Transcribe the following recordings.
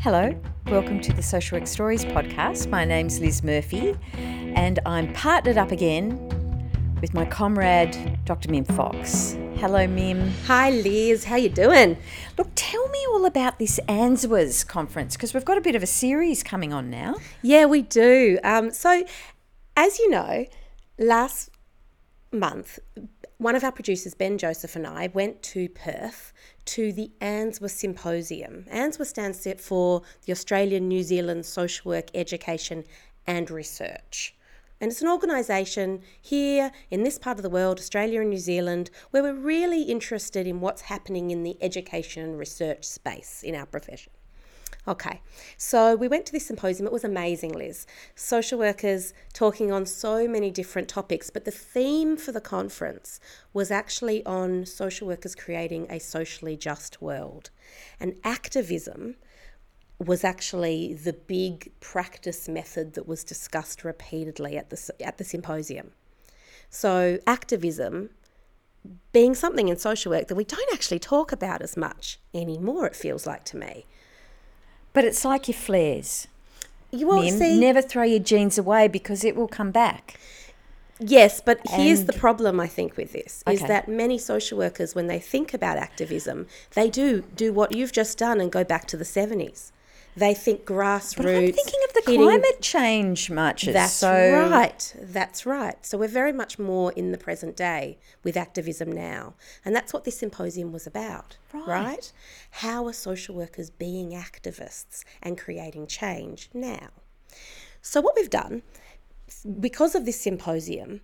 Hello, welcome to the Social Work Stories podcast. My name's Lis Murphy, and I'm partnered up again with my comrade, Dr. Mim Fox. Hello, Mim. Hi, Lis. How you doing? Look, tell me all about this ANZSWWER's conference because we've got a bit of a series coming on now. Yeah, we do. Um, so, as you know, last month, one of our producers, Ben Joseph, and I went to Perth to the ANZSWWER Symposium. ANZSWWER stands for the Australian New Zealand Social Work Education and Research. And it's an organisation here in this part of the world, Australia and New Zealand, where we're really interested in what's happening in the education and research space in our profession. Okay, so we went to this symposium. It was amazing, Lis. Social workers talking on so many different topics, but the theme for the conference was actually on social workers creating a socially just world. And activism was actually the big practice method that was discussed repeatedly at the, at the symposium. So, activism being something in social work that we don't actually talk about as much anymore, it feels like to me. But it's like your flares. You will Mim. see. Never throw your jeans away because it will come back. Yes, but here's the problem I think with this is Okay. that many social workers, when they think about activism, they do do what you've just done and go back to the 70s. They think grassroots. But I'm thinking of the hitting- climate change marches. That's so right. That's right. So we're very much more in the present day with activism now. And that's what this symposium was about. Right. How are social workers being activists and creating change now? So what we've done, because of this symposium,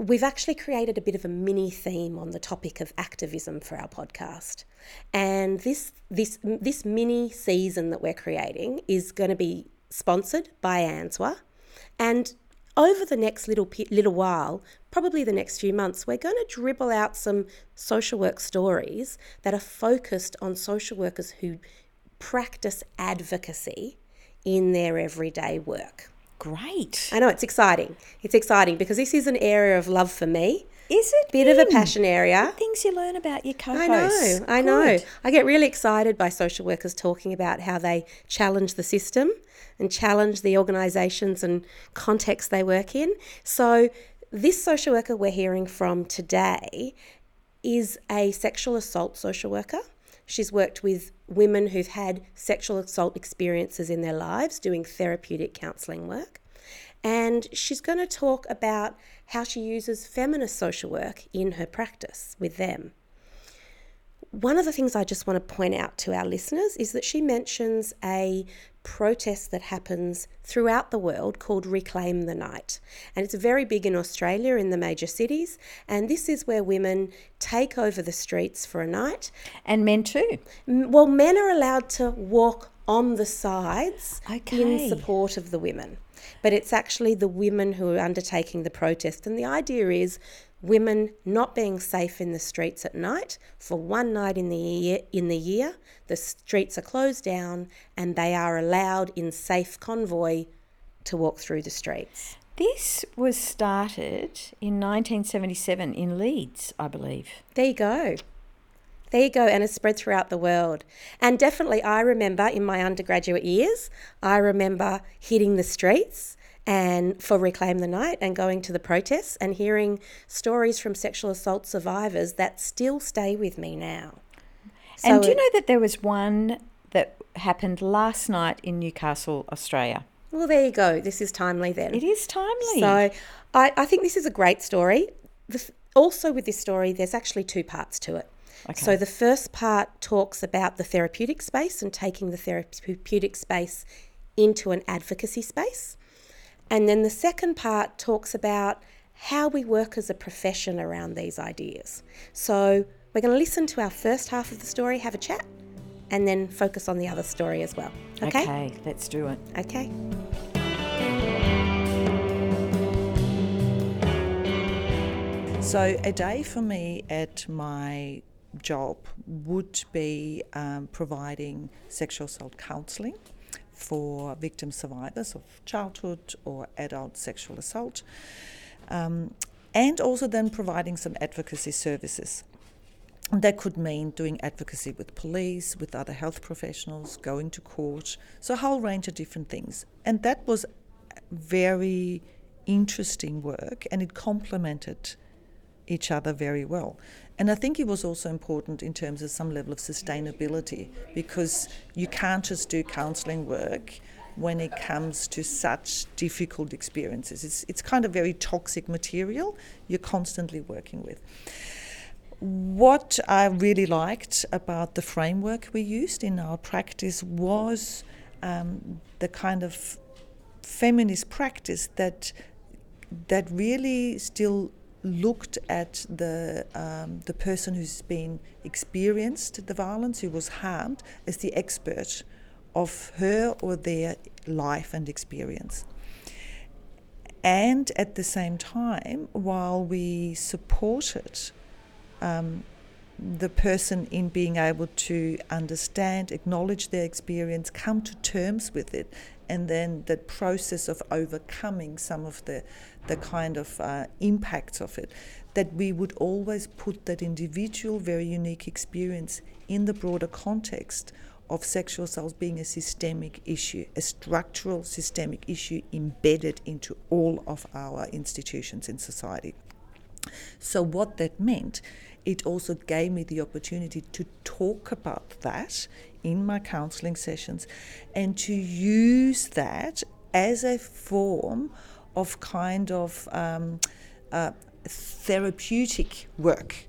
we've actually created a bit of a mini theme on the topic of activism for our podcast. And this this this mini season that we're creating is going to be sponsored by ANSWA. And over the next little little while, probably the next few months, we're going to dribble out some social work stories that are focused on social workers who practice advocacy in their everyday work. Great. I know it's exciting. It's exciting because this is an area of love for me. Is it Bit of a passion area. Things you learn about your co-hosts. know, I know. I get really excited by social workers talking about how they challenge the system and challenge the organisations and contexts they work in. So, this social worker we're hearing from today is a sexual assault social worker. She's worked with women who've had sexual assault experiences in their lives doing therapeutic counselling work. And she's going to talk about how she uses feminist social work in her practice with them. One of the things I just want to point out to our listeners is that she mentions a protest that happens throughout the world called Reclaim the Night. And it's very big in Australia in the major cities. And this is where women take over the streets for a night. And men too. Well, men are allowed to walk on the sides Okay. in support of the women. But it's actually the women who are undertaking the protest. And the idea is women not being safe in the streets at night for one night in the year in the year the streets are closed down and they are allowed in safe convoy to walk through the streets This was started in 1977 in Leeds, I believe. There you go. There you go, and it's spread throughout the world. And definitely, I remember in my undergraduate years, I remember hitting the streets and for Reclaim the Night and going to the protests and hearing stories from sexual assault survivors that still stay with me now. and do you know that there was one that happened last night in Newcastle, Australia? Well, there you go. This is timely then. It is timely. So I, I think this is a great story. The, also, with this story, there's actually two parts to it. Okay. So the first part talks about the therapeutic space and taking the therapeutic space into an advocacy space. And then the second part talks about how we work as a profession around these ideas. So we're going to listen to our first half of the story, have a chat, and then focus on the other story as well. Okay? okay, let's do it. Okay. So, a day for me at my job would be um, providing sexual assault counselling for victim survivors of childhood or adult sexual assault, um, and also then providing some advocacy services. that could mean doing advocacy with police, with other health professionals, going to court, so a whole range of different things. And that was very interesting work and it complemented each other very well. And I think it was also important in terms of some level of sustainability because you can't just do counselling work when it comes to such difficult experiences. It's, it's kind of very toxic material you're constantly working with. What I really liked about the framework we used in our practice was um, the kind of feminist practice that that really still looked at the um, the person who's been experienced the violence, who was harmed, as the expert of her or their life and experience. And at the same time, while we supported um, the person in being able to understand, acknowledge their experience, come to terms with it, and then the process of overcoming some of the, the kind of uh, impacts of it, that we would always put that individual, very unique experience in the broader context of sexual assault being a systemic issue, a structural systemic issue embedded into all of our institutions in society. So, what that meant, it also gave me the opportunity to talk about that in my counseling sessions and to use that as a form of kind of um, uh, therapeutic work,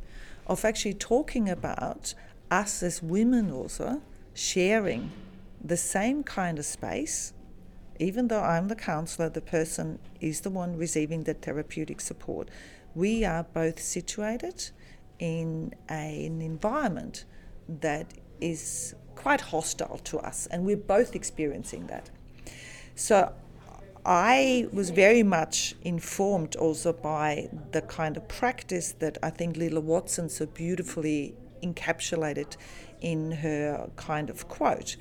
of actually talking about us as women also sharing the same kind of space, even though I'm the counselor, the person is the one receiving the therapeutic support. We are both situated in a, an environment that is quite hostile to us, and we're both experiencing that. So I was very much informed also by the kind of practice that I think Lilla Watson so beautifully encapsulated in her kind of quote.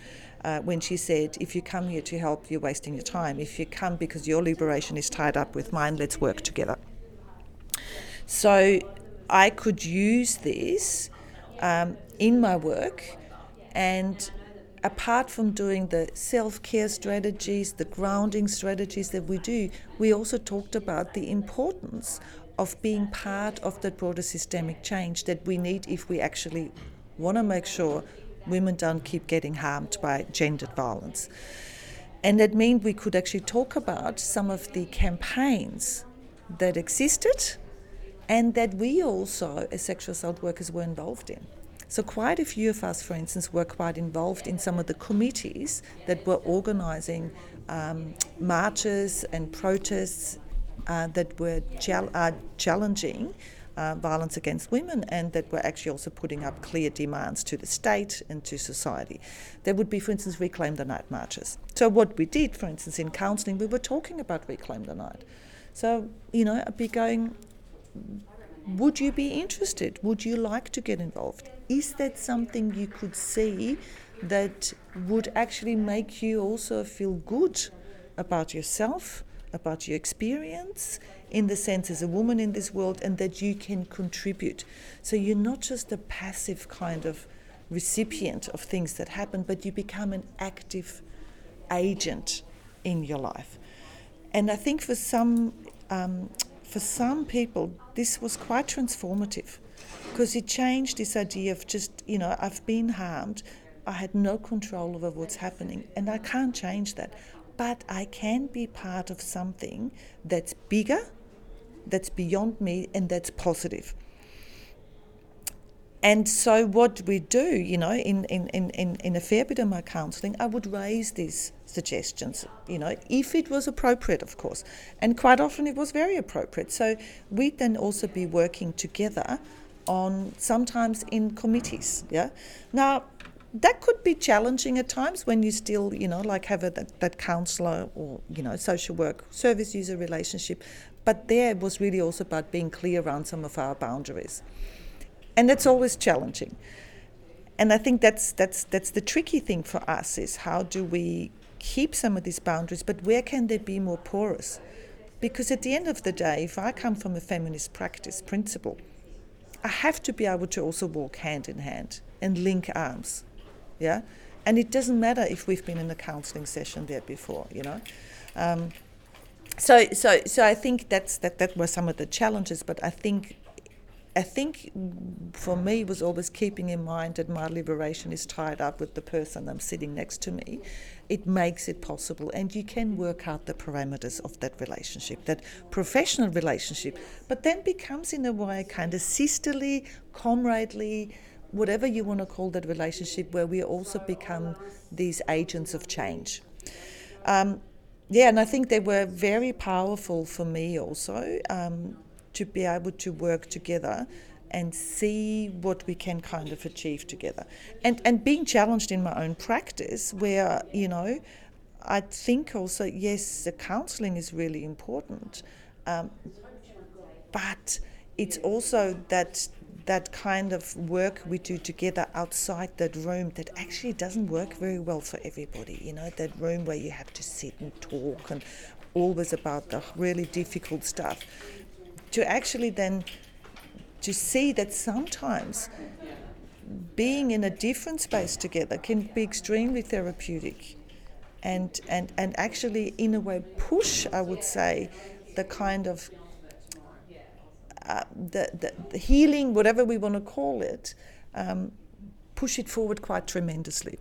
Uh, when she said, If you come here to help, you're wasting your time. If you come because your liberation is tied up with mine, let's work together. So I could use this um, in my work, and apart from doing the self care strategies, the grounding strategies that we do, we also talked about the importance of being part of that broader systemic change that we need if we actually want to make sure women don't keep getting harmed by gendered violence. And that meant we could actually talk about some of the campaigns that existed and that we also, as sexual assault workers, were involved in. So, quite a few of us, for instance, were quite involved in some of the committees that were organising um, marches and protests uh, that were chal- uh, challenging uh, violence against women and that were actually also putting up clear demands to the state and to society. There would be, for instance, Reclaim the Night marches. So, what we did, for instance, in counselling, we were talking about Reclaim the Night. So, you know, I'd be going, would you be interested? Would you like to get involved? Is that something you could see that would actually make you also feel good about yourself, about your experience, in the sense as a woman in this world and that you can contribute. So you're not just a passive kind of recipient of things that happen, but you become an active agent in your life. And I think for some, um, for some people, this was quite transformative because it changed this idea of just, you know, I've been harmed, I had no control over what's happening, and I can't change that. But I can be part of something that's bigger that's beyond me and that's positive. And so, what we do, you know, in, in, in, in a fair bit of my counselling, I would raise these suggestions, you know, if it was appropriate, of course. And quite often it was very appropriate. So, we'd then also be working together on sometimes in committees, yeah. Now, that could be challenging at times when you still, you know, like have a, that, that counsellor or, you know, social work service user relationship. But there was really also about being clear around some of our boundaries. And that's always challenging. And I think that's that's that's the tricky thing for us is how do we keep some of these boundaries, but where can they be more porous? Because at the end of the day, if I come from a feminist practice principle, I have to be able to also walk hand in hand and link arms. Yeah? And it doesn't matter if we've been in a counseling session there before, you know. Um, so, so, so I think that's that. That were some of the challenges, but I think I think for me was always keeping in mind that my liberation is tied up with the person I'm sitting next to me. It makes it possible, and you can work out the parameters of that relationship, that professional relationship, but then becomes in a way kind of sisterly, comradely, whatever you want to call that relationship, where we also become these agents of change. Um, yeah, and I think they were very powerful for me also. Um, to be able to work together and see what we can kind of achieve together. And and being challenged in my own practice where, you know, I think also, yes, the counselling is really important. Um, but it's also that that kind of work we do together outside that room that actually doesn't work very well for everybody. You know, that room where you have to sit and talk and always about the really difficult stuff to actually then to see that sometimes being in a different space together can be extremely therapeutic and, and, and actually in a way push i would say the kind of uh, the, the, healing whatever we want to call it um, push it forward quite tremendously.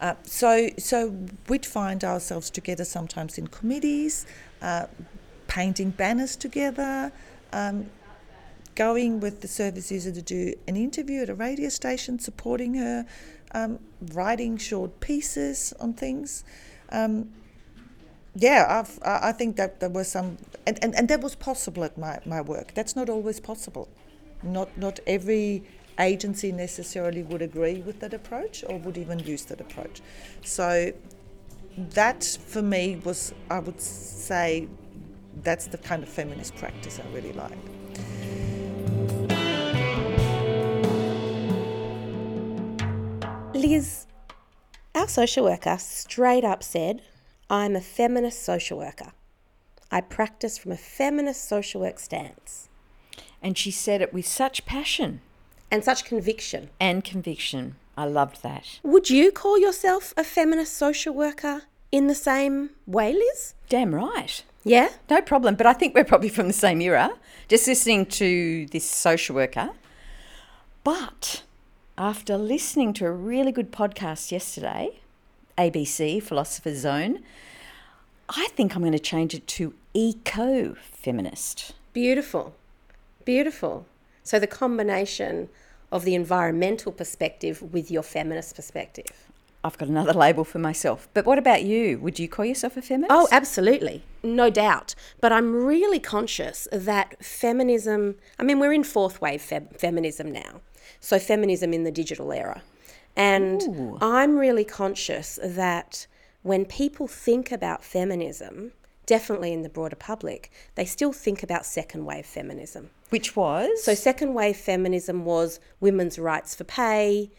Uh, so, so we'd find ourselves together sometimes in committees, uh, painting banners together, um, going with the service user to do an interview at a radio station, supporting her, um, writing short pieces on things. Um, yeah, I've, I think that there was some, and, and, and that was possible at my, my work. That's not always possible. Not, not every agency necessarily would agree with that approach or would even use that approach. So that for me was, I would say, that's the kind of feminist practice I really like. Lis, our social worker straight up said, I'm a feminist social worker. I practice from a feminist social work stance. And she said it with such passion. And such conviction. And conviction. I loved that. Would you call yourself a feminist social worker in the same way, Lis? Damn right. Yeah? No problem. But I think we're probably from the same era, just listening to this social worker. But after listening to a really good podcast yesterday, ABC, Philosopher's Zone, I think I'm going to change it to eco feminist. Beautiful. Beautiful. So the combination of the environmental perspective with your feminist perspective. I've got another label for myself. But what about you? Would you call yourself a feminist? Oh, absolutely. No doubt. But I'm really conscious that feminism, I mean, we're in fourth wave feminism now. So, feminism in the digital era. And Ooh. I'm really conscious that when people think about feminism, definitely in the broader public, they still think about second wave feminism. Which was? So, second wave feminism was women's rights for pay,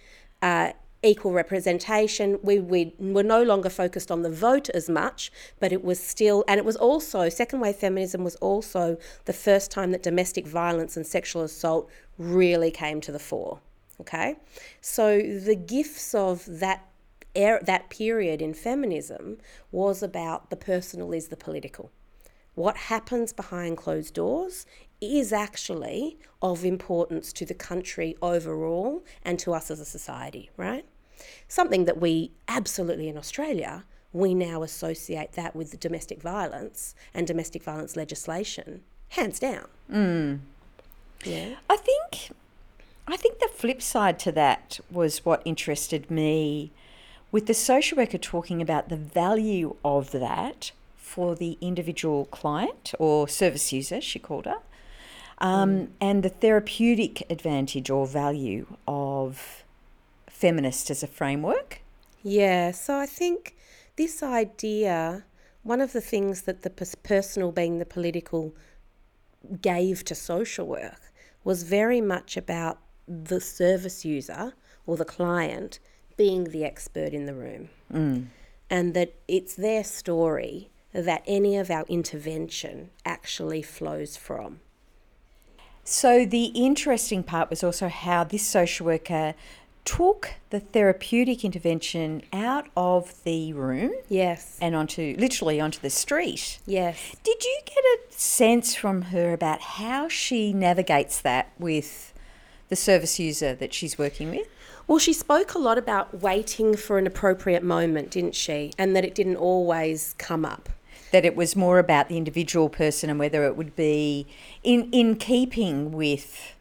uh, equal representation. We, we were no longer focused on the vote as much, but it was still, and it was also, second wave feminism was also the first time that domestic violence and sexual assault really came to the fore. Okay? So the gifts of that er, that period in feminism was about the personal is the political. What happens behind closed doors is actually of importance to the country overall and to us as a society, right? Something that we absolutely in Australia, we now associate that with domestic violence and domestic violence legislation, hands down. Mm. Yeah. I think I think the flip side to that was what interested me with the social worker talking about the value of that for the individual client or service user, she called her, um, mm. and the therapeutic advantage or value of feminist as a framework? Yeah, so I think this idea, one of the things that the personal being the political gave to social work was very much about the service user or the client being the expert in the room. Mm. And that it's their story that any of our intervention actually flows from. So the interesting part was also how this social worker took the therapeutic intervention out of the room Yes. and onto literally onto the street. Yes. Did you get a sense from her about how she navigates that with the service user that she's working with? Well, she spoke a lot about waiting for an appropriate moment, didn't she? And that it didn't always come up. That it was more about the individual person and whether it would be in in keeping with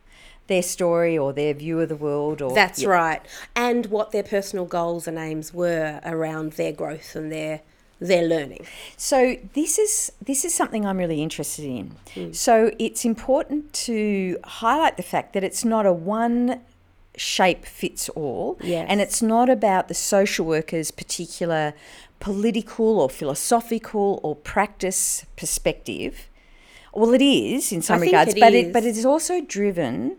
their story or their view of the world or That's Yeah. right. And what their personal goals and aims were around their growth and their their learning. So this is this is something I'm really interested in. Hmm. So it's important to highlight the fact that it's not a one shape fits all, Yes. and it's not about the social worker's particular political or philosophical or practice perspective. Well, it is in some regards, it but it is. but it is also driven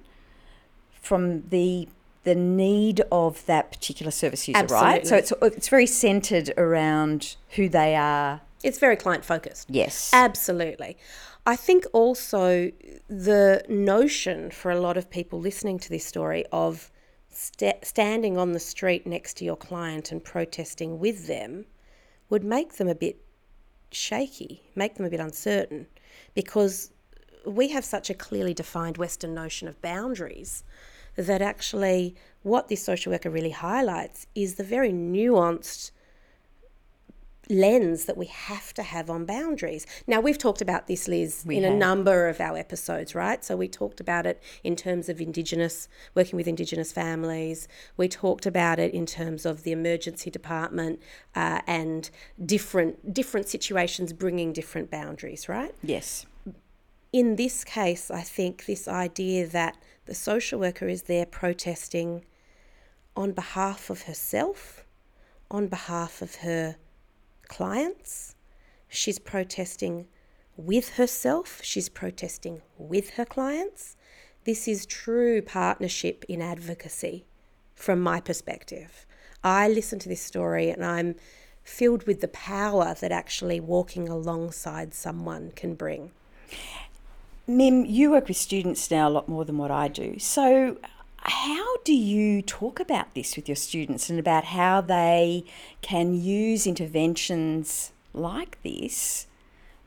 from the the need of that particular service user, right? So it's it's very centered around who they are. It's very client focused. Yes. Absolutely. I think also the notion for a lot of people listening to this story of sta standing on the street next to your client and protesting with them would make them a bit shaky, make them a bit uncertain, because we have such a clearly defined Western notion of boundaries that actually what this social worker really highlights is the very nuanced lens that we have to have on boundaries. Now, we've talked about this, Lis, in a number of our episodes, right? So, we talked about it in terms of Indigenous, working with Indigenous families. We talked about it in terms of the emergency department uh, and different, different situations bringing different boundaries, right? yes. in this case, I think this idea that the social worker is there protesting on behalf of herself, on behalf of her clients, she's protesting with herself, she's protesting with her clients. This is true partnership in advocacy from my perspective. I listen to this story and I'm filled with the power that actually walking alongside someone can bring. Mim, you work with students now a lot more than what I do. So, how do you talk about this with your students and about how they can use interventions like this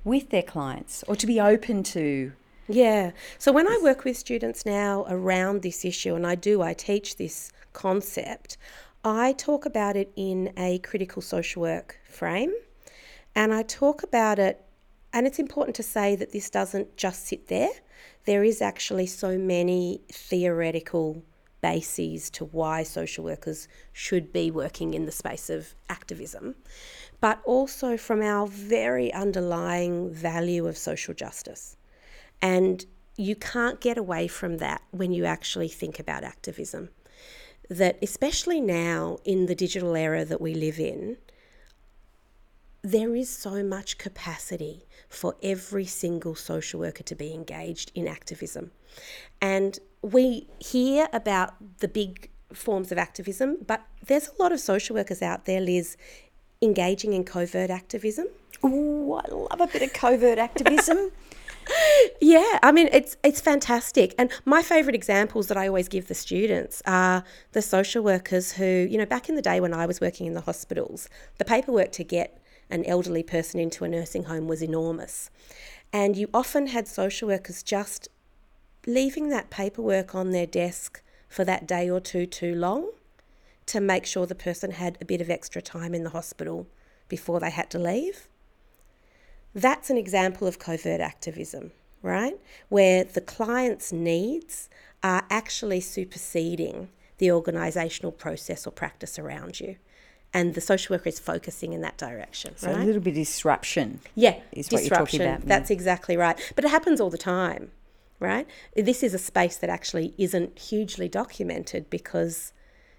with their clients or to be open to? Yeah. So when I work with students now around this issue, and I do, I teach this concept, I talk about it in a critical social work frame. And I talk about it, and it's important to say that this doesn't just sit there. There is actually so many theoretical bases to why social workers should be working in the space of activism, but also from our very underlying value of social justice. And you can't get away from that when you actually think about activism. That, especially now in the digital era that we live in, there is so much capacity for every single social worker to be engaged in activism. And we hear about the big forms of activism, but there's a lot of social workers out there, Lis, engaging in covert activism. Oh, I love a bit of covert activism. Yeah, I mean it's it's fantastic. And my favorite examples that I always give the students are the social workers who, you know, back in the day when I was working in the hospitals, the paperwork to get an elderly person into a nursing home was enormous. And you often had social workers just leaving that paperwork on their desk for that day or two too long to make sure the person had a bit of extra time in the hospital before they had to leave. That's an example of covert activism, right? Where the client's needs are actually superseding the organisational process or practice around you. And the social worker is focusing in that direction, So right? a little bit of disruption. Yeah, is what you're talking disruption. about, Mim. That's exactly right. But it happens all the time, right? This is a space that actually isn't hugely documented because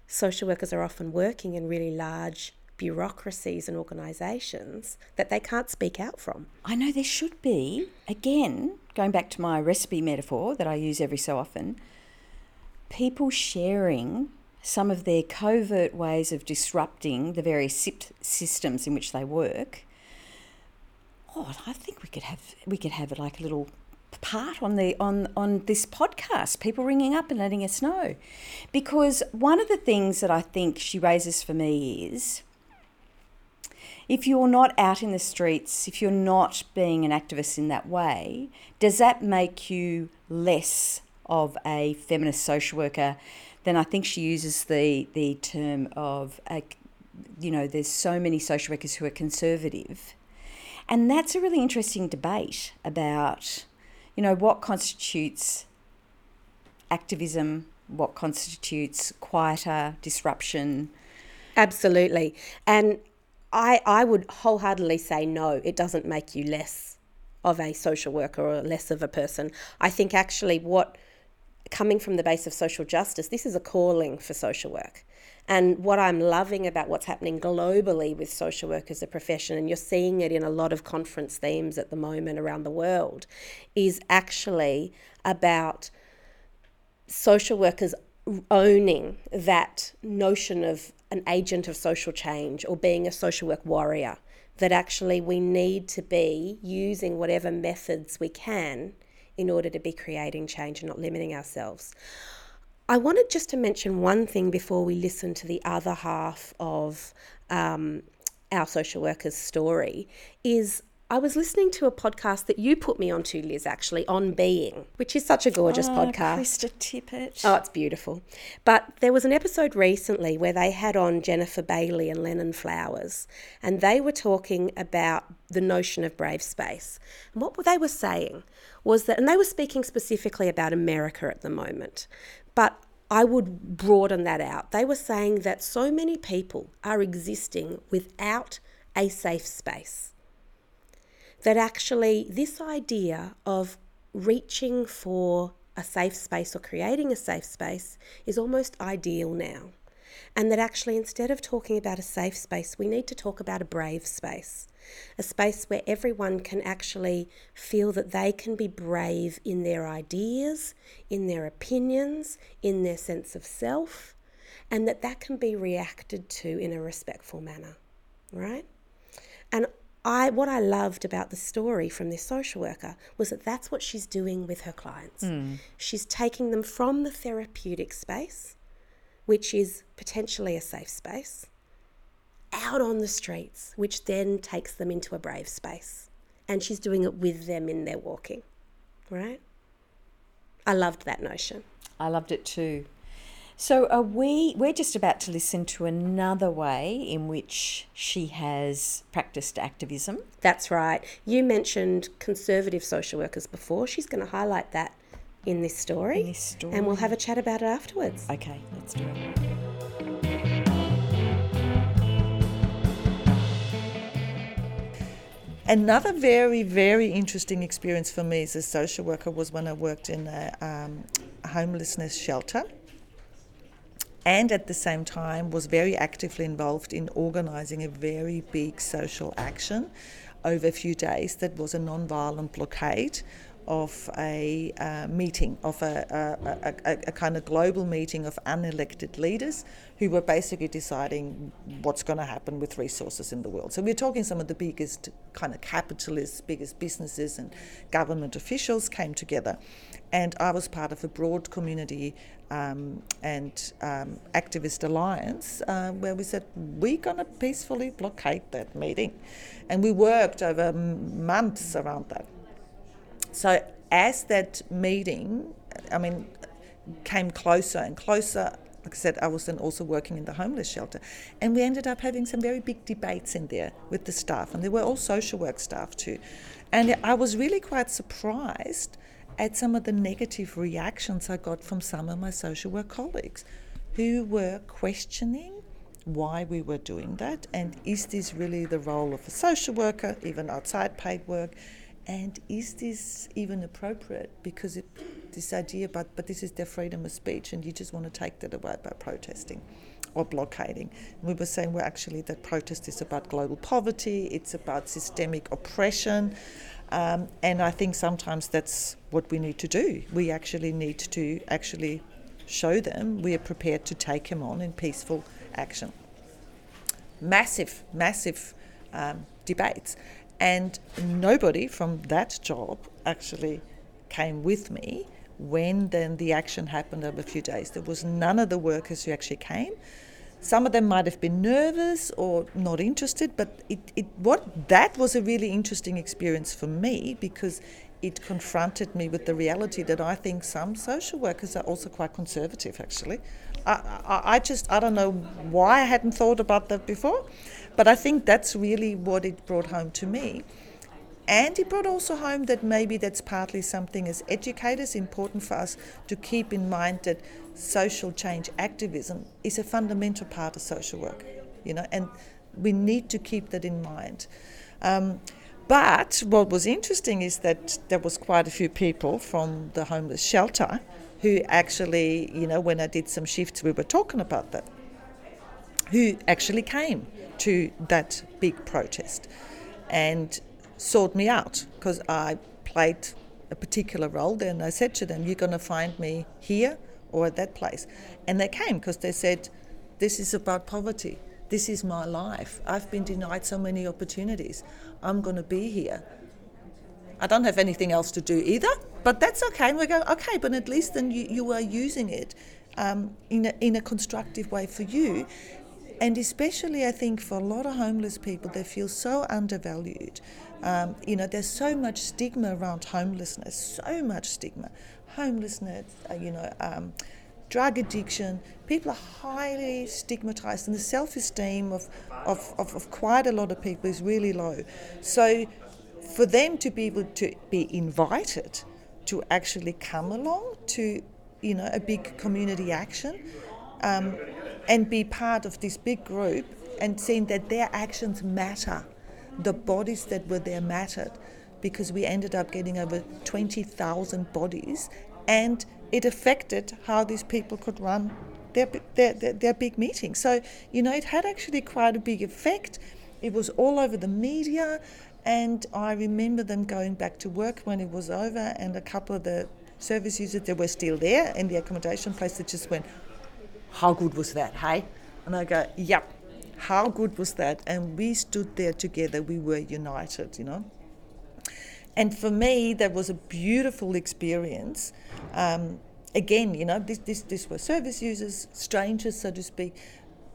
social workers are often working in really large bureaucracies and organisations that they can't speak out from. I know there should be, again, going back to my recipe metaphor that I use every so often, people sharing some of their covert ways of disrupting the various systems in which they work. Oh, I think we could have we could have like a little part on the on on this podcast people ringing up and letting us know because one of the things that i think she raises for me is if you're not out in the streets if you're not being an activist in that way does that make you less of a feminist social worker then i think she uses the the term of a, you know there's so many social workers who are conservative and that's a really interesting debate about you know, what constitutes activism, what constitutes quieter disruption. Absolutely. And I, I would wholeheartedly say no, it doesn't make you less of a social worker or less of a person. I think actually what coming from the base of social justice, this is a calling for social work. And what I'm loving about what's happening globally with social work as a profession, and you're seeing it in a lot of conference themes at the moment around the world, is actually about social workers owning that notion of an agent of social change or being a social work warrior. That actually we need to be using whatever methods we can in order to be creating change and not limiting ourselves. I wanted just to mention one thing before we listen to the other half of um, our social worker's story is I was listening to a podcast that you put me onto, Lis, actually, on being, which is such a gorgeous oh, podcast. Krista Tippett. Oh, it's beautiful. But there was an episode recently where they had on Jennifer Bailey and Lennon Flowers, and they were talking about the notion of brave space. And what they were saying was that, and they were speaking specifically about America at the moment, but I would broaden that out. They were saying that so many people are existing without a safe space. That actually, this idea of reaching for a safe space or creating a safe space is almost ideal now. And that actually, instead of talking about a safe space, we need to talk about a brave space a space where everyone can actually feel that they can be brave in their ideas, in their opinions, in their sense of self, and that that can be reacted to in a respectful manner, right? And I, what I loved about the story from this social worker was that that's what she's doing with her clients. Mm. She's taking them from the therapeutic space, which is potentially a safe space, out on the streets, which then takes them into a brave space. And she's doing it with them in their walking, right? I loved that notion. I loved it too. So are we we're just about to listen to another way in which she has practiced activism. That's right. You mentioned conservative social workers before. She's going to highlight that in this story. In this story. And we'll have a chat about it afterwards. Okay, let's do it. Another very, very interesting experience for me as a social worker was when I worked in a um, homelessness shelter and at the same time was very actively involved in organising a very big social action over a few days that was a non-violent blockade of a uh, meeting, of a, a, a, a, kind of global meeting of unelected leaders who were basically deciding what's going to happen with resources in the world. So we're talking some of the biggest kind of capitalists, biggest businesses, and government officials came together. And I was part of a broad community um, and um, activist alliance uh, where we said, we're going to peacefully blockade that meeting. And we worked over months around that. So as that meeting, I mean, came closer and closer, like I said, I was then also working in the homeless shelter, and we ended up having some very big debates in there with the staff, and they were all social work staff too. And I was really quite surprised at some of the negative reactions I got from some of my social work colleagues who were questioning why we were doing that and is this really the role of a social worker, even outside paid work? And is this even appropriate? Because it, this idea about, but this is their freedom of speech, and you just want to take that away by protesting or blockading. And we were saying, well, actually, that protest is about global poverty, it's about systemic oppression. Um, and I think sometimes that's what we need to do. We actually need to actually show them we are prepared to take him on in peaceful action. Massive, massive um, debates. And nobody from that job actually came with me when then the action happened over a few days. There was none of the workers who actually came. Some of them might have been nervous or not interested, but it, it what that was a really interesting experience for me because it confronted me with the reality that I think some social workers are also quite conservative, actually. I, I, I, just, I don't know why I hadn't thought about that before, but I think that's really what it brought home to me. And it brought also home that maybe that's partly something as educators important for us to keep in mind that social change activism is a fundamental part of social work, you know, and we need to keep that in mind. Um, but what was interesting is that there was quite a few people from the homeless shelter who actually, you know, when I did some shifts, we were talking about that, who actually came to that big protest and sought me out because I played a particular role there. And I said to them, You're going to find me here or at that place. And they came because they said, This is about poverty. This is my life. I've been denied so many opportunities. I'm going to be here. I don't have anything else to do either, but that's okay. And we go, okay, but at least then you, you are using it um, in, a, in a constructive way for you. And especially, I think, for a lot of homeless people, they feel so undervalued. Um, you know, there's so much stigma around homelessness, so much stigma. Homelessness, uh, you know, um, drug addiction, people are highly stigmatized, and the self esteem of, of, of, of, quite a lot of people is really low. So, for them to be able to be invited to actually come along to you know a big community action um, and be part of this big group and seeing that their actions matter, the bodies that were there mattered, because we ended up getting over 20,000 bodies and it affected how these people could run their, their, their, their, big meetings. So, you know, it had actually quite a big effect. It was all over the media, and I remember them going back to work when it was over, and a couple of the service users that were still there in the accommodation place that just went, How good was that, hey? And I go, Yep, how good was that? And we stood there together, we were united, you know. And for me, that was a beautiful experience. Um, again, you know, this, this, this were service users, strangers, so to speak,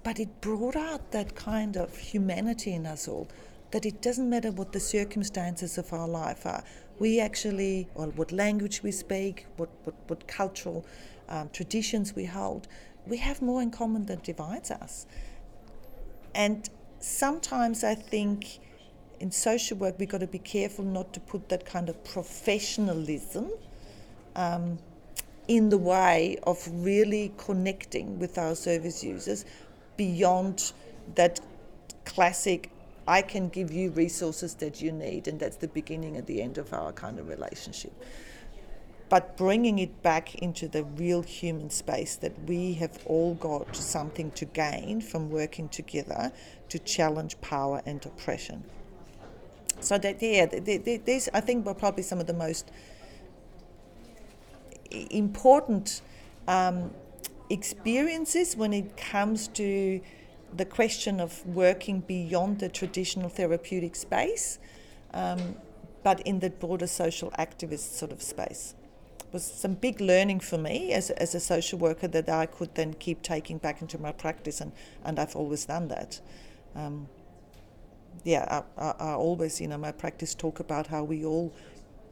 but it brought out that kind of humanity in us all. That it doesn't matter what the circumstances of our life are. We actually, or what language we speak, what, what, what cultural um, traditions we hold, we have more in common than divides us. And sometimes I think in social work, we've got to be careful not to put that kind of professionalism um, in the way of really connecting with our service users beyond that classic I can give you resources that you need, and that's the beginning and the end of our kind of relationship. But bringing it back into the real human space that we have all got something to gain from working together to challenge power and oppression. So that yeah, these I think were probably some of the most important um, experiences when it comes to the question of working beyond the traditional therapeutic space, um, but in the broader social activist sort of space. Was some big learning for me as, as a social worker that I could then keep taking back into my practice, and, and I've always done that. Um, yeah, I, I, I always, you know, my practice talk about how we all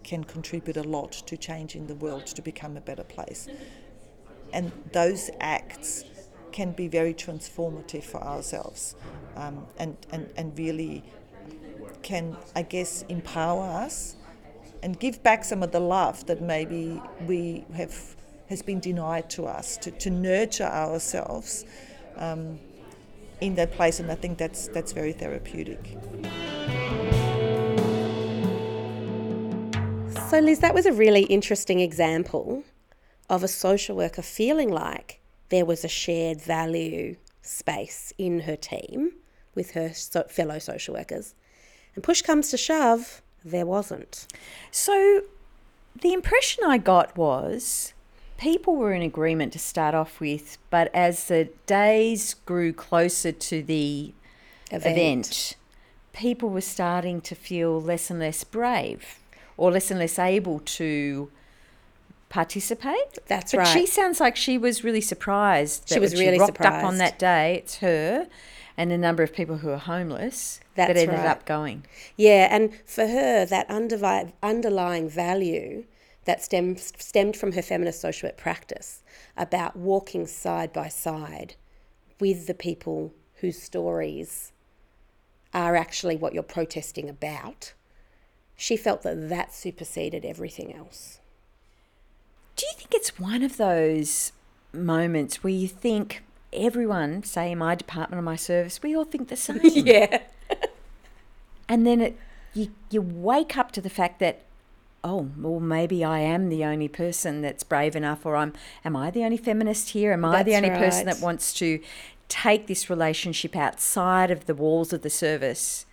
can contribute a lot to changing the world to become a better place. And those acts can be very transformative for ourselves um, and, and, and really can, I guess, empower us and give back some of the love that maybe we have has been denied to us to, to nurture ourselves um, in that place, and I think that's that's very therapeutic. So, Lis, that was a really interesting example of a social worker feeling like there was a shared value space in her team with her so- fellow social workers. And push comes to shove, there wasn't. So, the impression I got was people were in agreement to start off with, but as the days grew closer to the event, event people were starting to feel less and less brave or less and less able to participate. That's but right. She sounds like she was really surprised. She was when really rocked up on that day. It's her and a number of people who are homeless that ended right. up going. Yeah, and for her, that undervi- underlying value that stems, stemmed from her feminist social work practice about walking side by side with the people whose stories are actually what you're protesting about, she felt that that superseded everything else. Do you think it's one of those moments where you think everyone, say in my department or my service, we all think the same? Yeah. and then it you you wake up to the fact that oh well maybe I am the only person that's brave enough or I'm am I the only feminist here am I the That's only person that wants to take this relationship outside of the walls of the service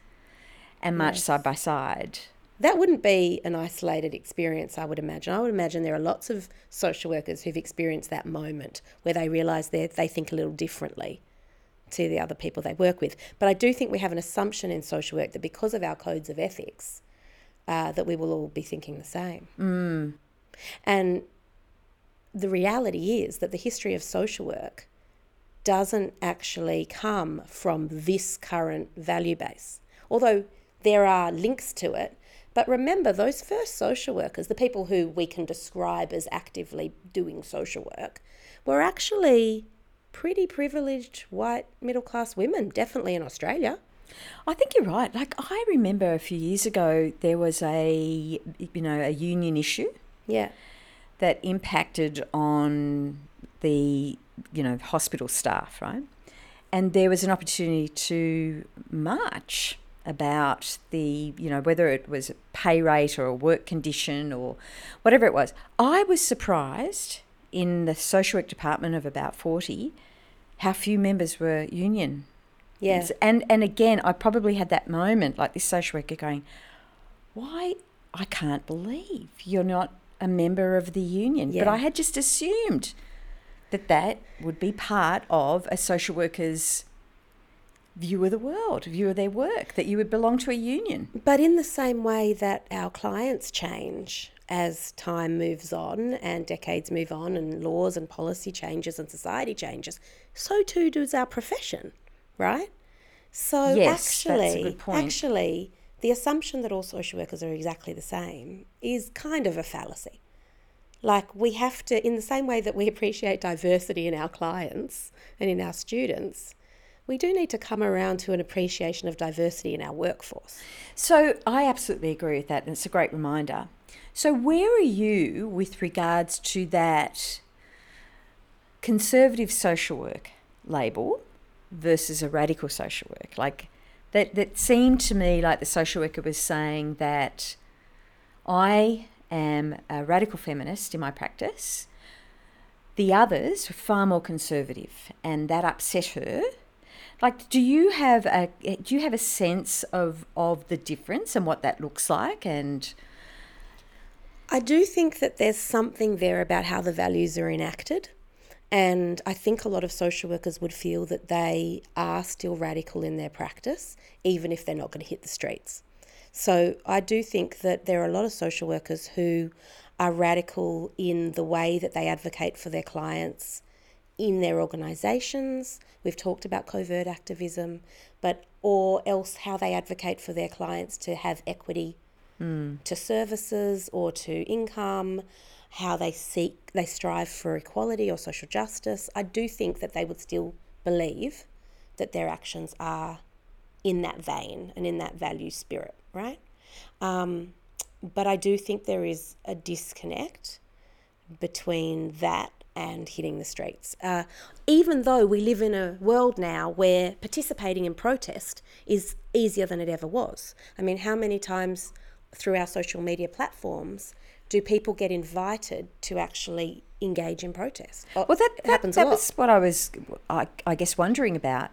and march side by side That wouldn't be an isolated experience, I would imagine. I would imagine there are lots of social workers who've experienced that moment where they realise they they think a little differently to the other people they work with. But I do think we have an assumption in social work that because of our codes of ethics, uh, that we will all be thinking the same. Mm. And the reality is that the history of social work doesn't actually come from this current value base, although there are links to it. But remember, those first social workers, the people who we can describe as actively doing social work, were actually pretty privileged white middle class women, definitely in Australia. I think you're right like I remember a few years ago there was a you know a union issue Yeah. that impacted on the you know hospital staff right and there was an opportunity to march about the you know whether it was a pay rate or a work condition or whatever it was. I was surprised in the social work department of about 40 how few members were union. Yeah. and and again i probably had that moment like this social worker going why? I can't believe you're not a member of the union. But i had just assumed that that would be part of a social worker's view of the world view of their work that you would belong to a union But in the same way that our clients change as time moves on and decades move on and laws and policy changes and society changes, so too does our profession, right? So Yes, actually, actually, the assumption that all social workers are exactly the same is kind of a fallacy. Like we have to, in the same way that we appreciate diversity in our clients and in our students, we do need to come around to an appreciation of diversity in our workforce. So I absolutely agree with that, and it's a great reminder. So where are you with regards to that conservative social work label versus a radical social work? Like that that seemed to me like the social worker was saying that I am a radical feminist in my practice. The others were far more conservative, and that upset her. Like, do you have a do you have a sense of of the difference and what that looks like? And I do think that there's something there about how the values are enacted. And I think a lot of social workers would feel that they are still radical in their practice, even if they're not going to hit the streets. So I do think that there are a lot of social workers who are radical in the way that they advocate for their clients in their organisations. We've talked about covert activism, but or else how they advocate for their clients to have equity to services or to income, how they seek, they strive for equality or social justice. I do think that they would still believe that their actions are in that vein and in that value spirit, right? Um, but I do think there is a disconnect between that and hitting the streets. Uh, even though we live in a world now where participating in protest is easier than it ever was. I mean, how many times through our social media platforms do people get invited to actually engage in protest? well, that that, happens that a lot. was what I was, I, I guess, wondering about.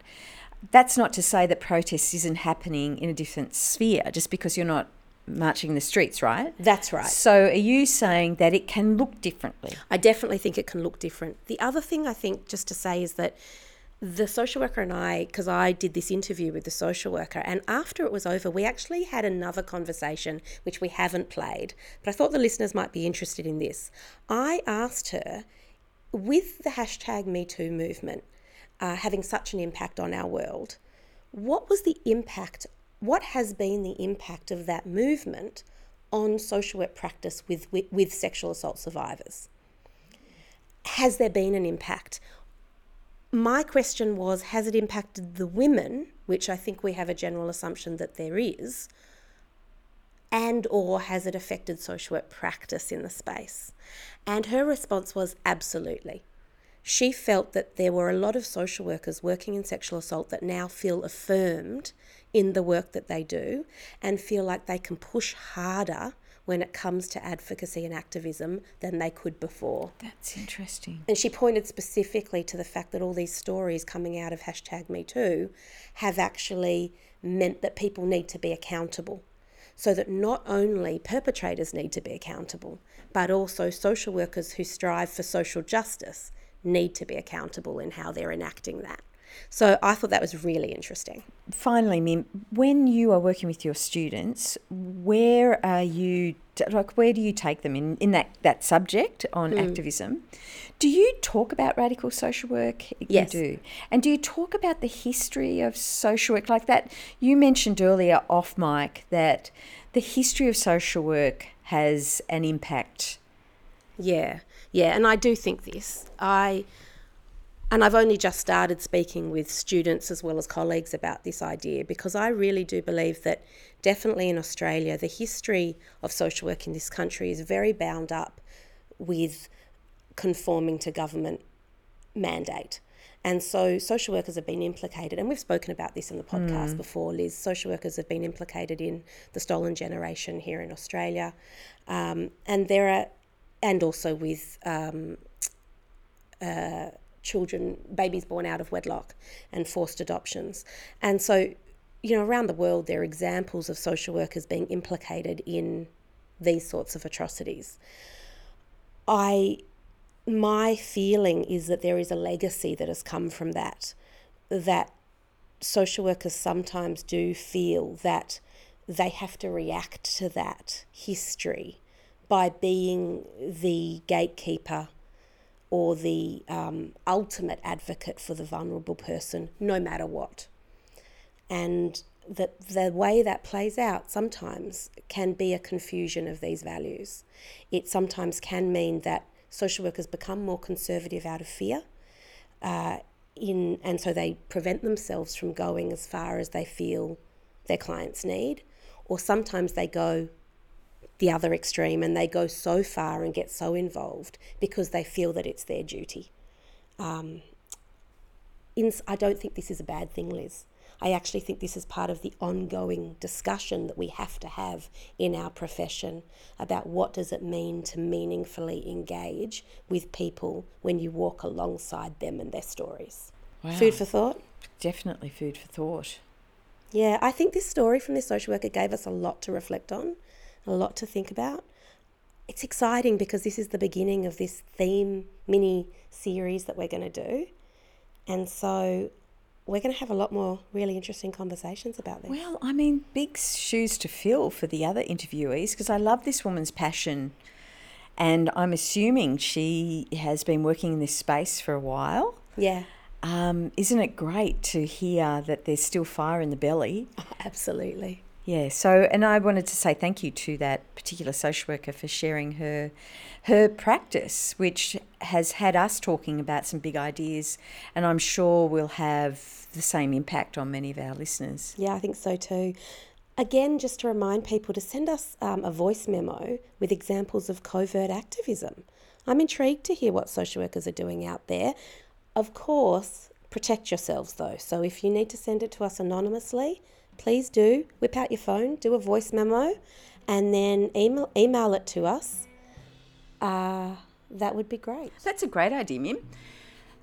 That's not to say that protest isn't happening in a different sphere just because you're not marching the streets, right? That's right. So, are you saying that it can look differently? I definitely think it can look different. The other thing I think, just to say, is that the social worker and I, because I did this interview with the social worker, and after it was over, we actually had another conversation, which we haven't played, but I thought the listeners might be interested in this. I asked her, with the hashtag MeToo movement uh, having such an impact on our world, what was the impact, what has been the impact of that movement on social work practice with, with, with sexual assault survivors? Has there been an impact? my question was has it impacted the women which i think we have a general assumption that there is and or has it affected social work practice in the space and her response was absolutely she felt that there were a lot of social workers working in sexual assault that now feel affirmed in the work that they do and feel like they can push harder when it comes to advocacy and activism than they could before. That's interesting. And she pointed specifically to the fact that all these stories coming out of hashtag MeToo have actually meant that people need to be accountable. So that not only perpetrators need to be accountable, but also social workers who strive for social justice need to be accountable in how they're enacting that. So I thought that was really interesting. Finally, Mim, when you are working with your students, where are you like where do you take them in, in that, that subject on mm. activism? Do you talk about radical social work? Yes. You do. And do you talk about the history of social work like that? You mentioned earlier off mic that the history of social work has an impact. Yeah. Yeah, and I do think this. I and I've only just started speaking with students as well as colleagues about this idea because I really do believe that definitely in Australia, the history of social work in this country is very bound up with conforming to government mandate. And so social workers have been implicated, and we've spoken about this in the podcast mm. before, Lis. Social workers have been implicated in the stolen generation here in Australia. Um, and there are, and also with um, uh, children, babies born out of wedlock and forced adoptions. And so, you know, around the world, there are examples of social workers being implicated in these sorts of atrocities. I, my feeling is that there is a legacy that has come from that, that social workers sometimes do feel that they have to react to that history by being the gatekeeper or the um, ultimate advocate for the vulnerable person, no matter what. And that the way that plays out sometimes can be a confusion of these values. It sometimes can mean that social workers become more conservative out of fear. Uh, in, and so they prevent themselves from going as far as they feel their clients need, or sometimes they go the other extreme and they go so far and get so involved because they feel that it's their duty. Um, in, I don't think this is a bad thing, Lis. I actually think this is part of the ongoing discussion that we have to have in our profession about what does it mean to meaningfully engage with people when you walk alongside them and their stories. Wow. Food for thought? Definitely food for thought. Yeah, I think this story from this social worker gave us a lot to reflect on a lot to think about. It's exciting because this is the beginning of this theme mini series that we're going to do. And so we're going to have a lot more really interesting conversations about this. Well, I mean, big shoes to fill for the other interviewees because I love this woman's passion. And I'm assuming she has been working in this space for a while. Yeah. Um, isn't it great to hear that there's still fire in the belly? Oh, absolutely. Yeah, so and I wanted to say thank you to that particular social worker for sharing her her practice, which has had us talking about some big ideas, and I'm sure will have the same impact on many of our listeners. Yeah, I think so too. Again, just to remind people to send us um, a voice memo with examples of covert activism. I'm intrigued to hear what social workers are doing out there. Of course, protect yourselves though. So if you need to send it to us anonymously, please do whip out your phone, do a voice memo, and then email, email it to us. Uh, that would be great. That's a great idea, Mim.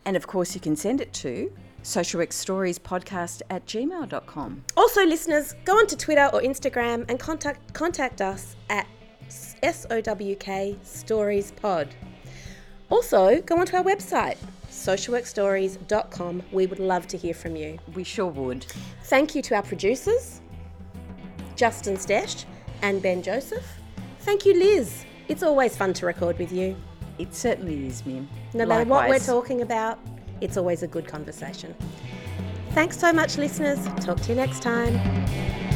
And of course, you can send it to socialworkstoriespodcast at gmail.com. Also, listeners, go onto Twitter or Instagram and contact, contact us at SOWK Stories Pod. Also, go onto our website, socialworkstories.com. We would love to hear from you. We sure would. Thank you to our producers, Justin Stech and Ben Joseph. Thank you, Lis. It's always fun to record with you. It certainly is, Mim. No matter what we're talking about, it's always a good conversation. Thanks so much, listeners. Talk to you next time.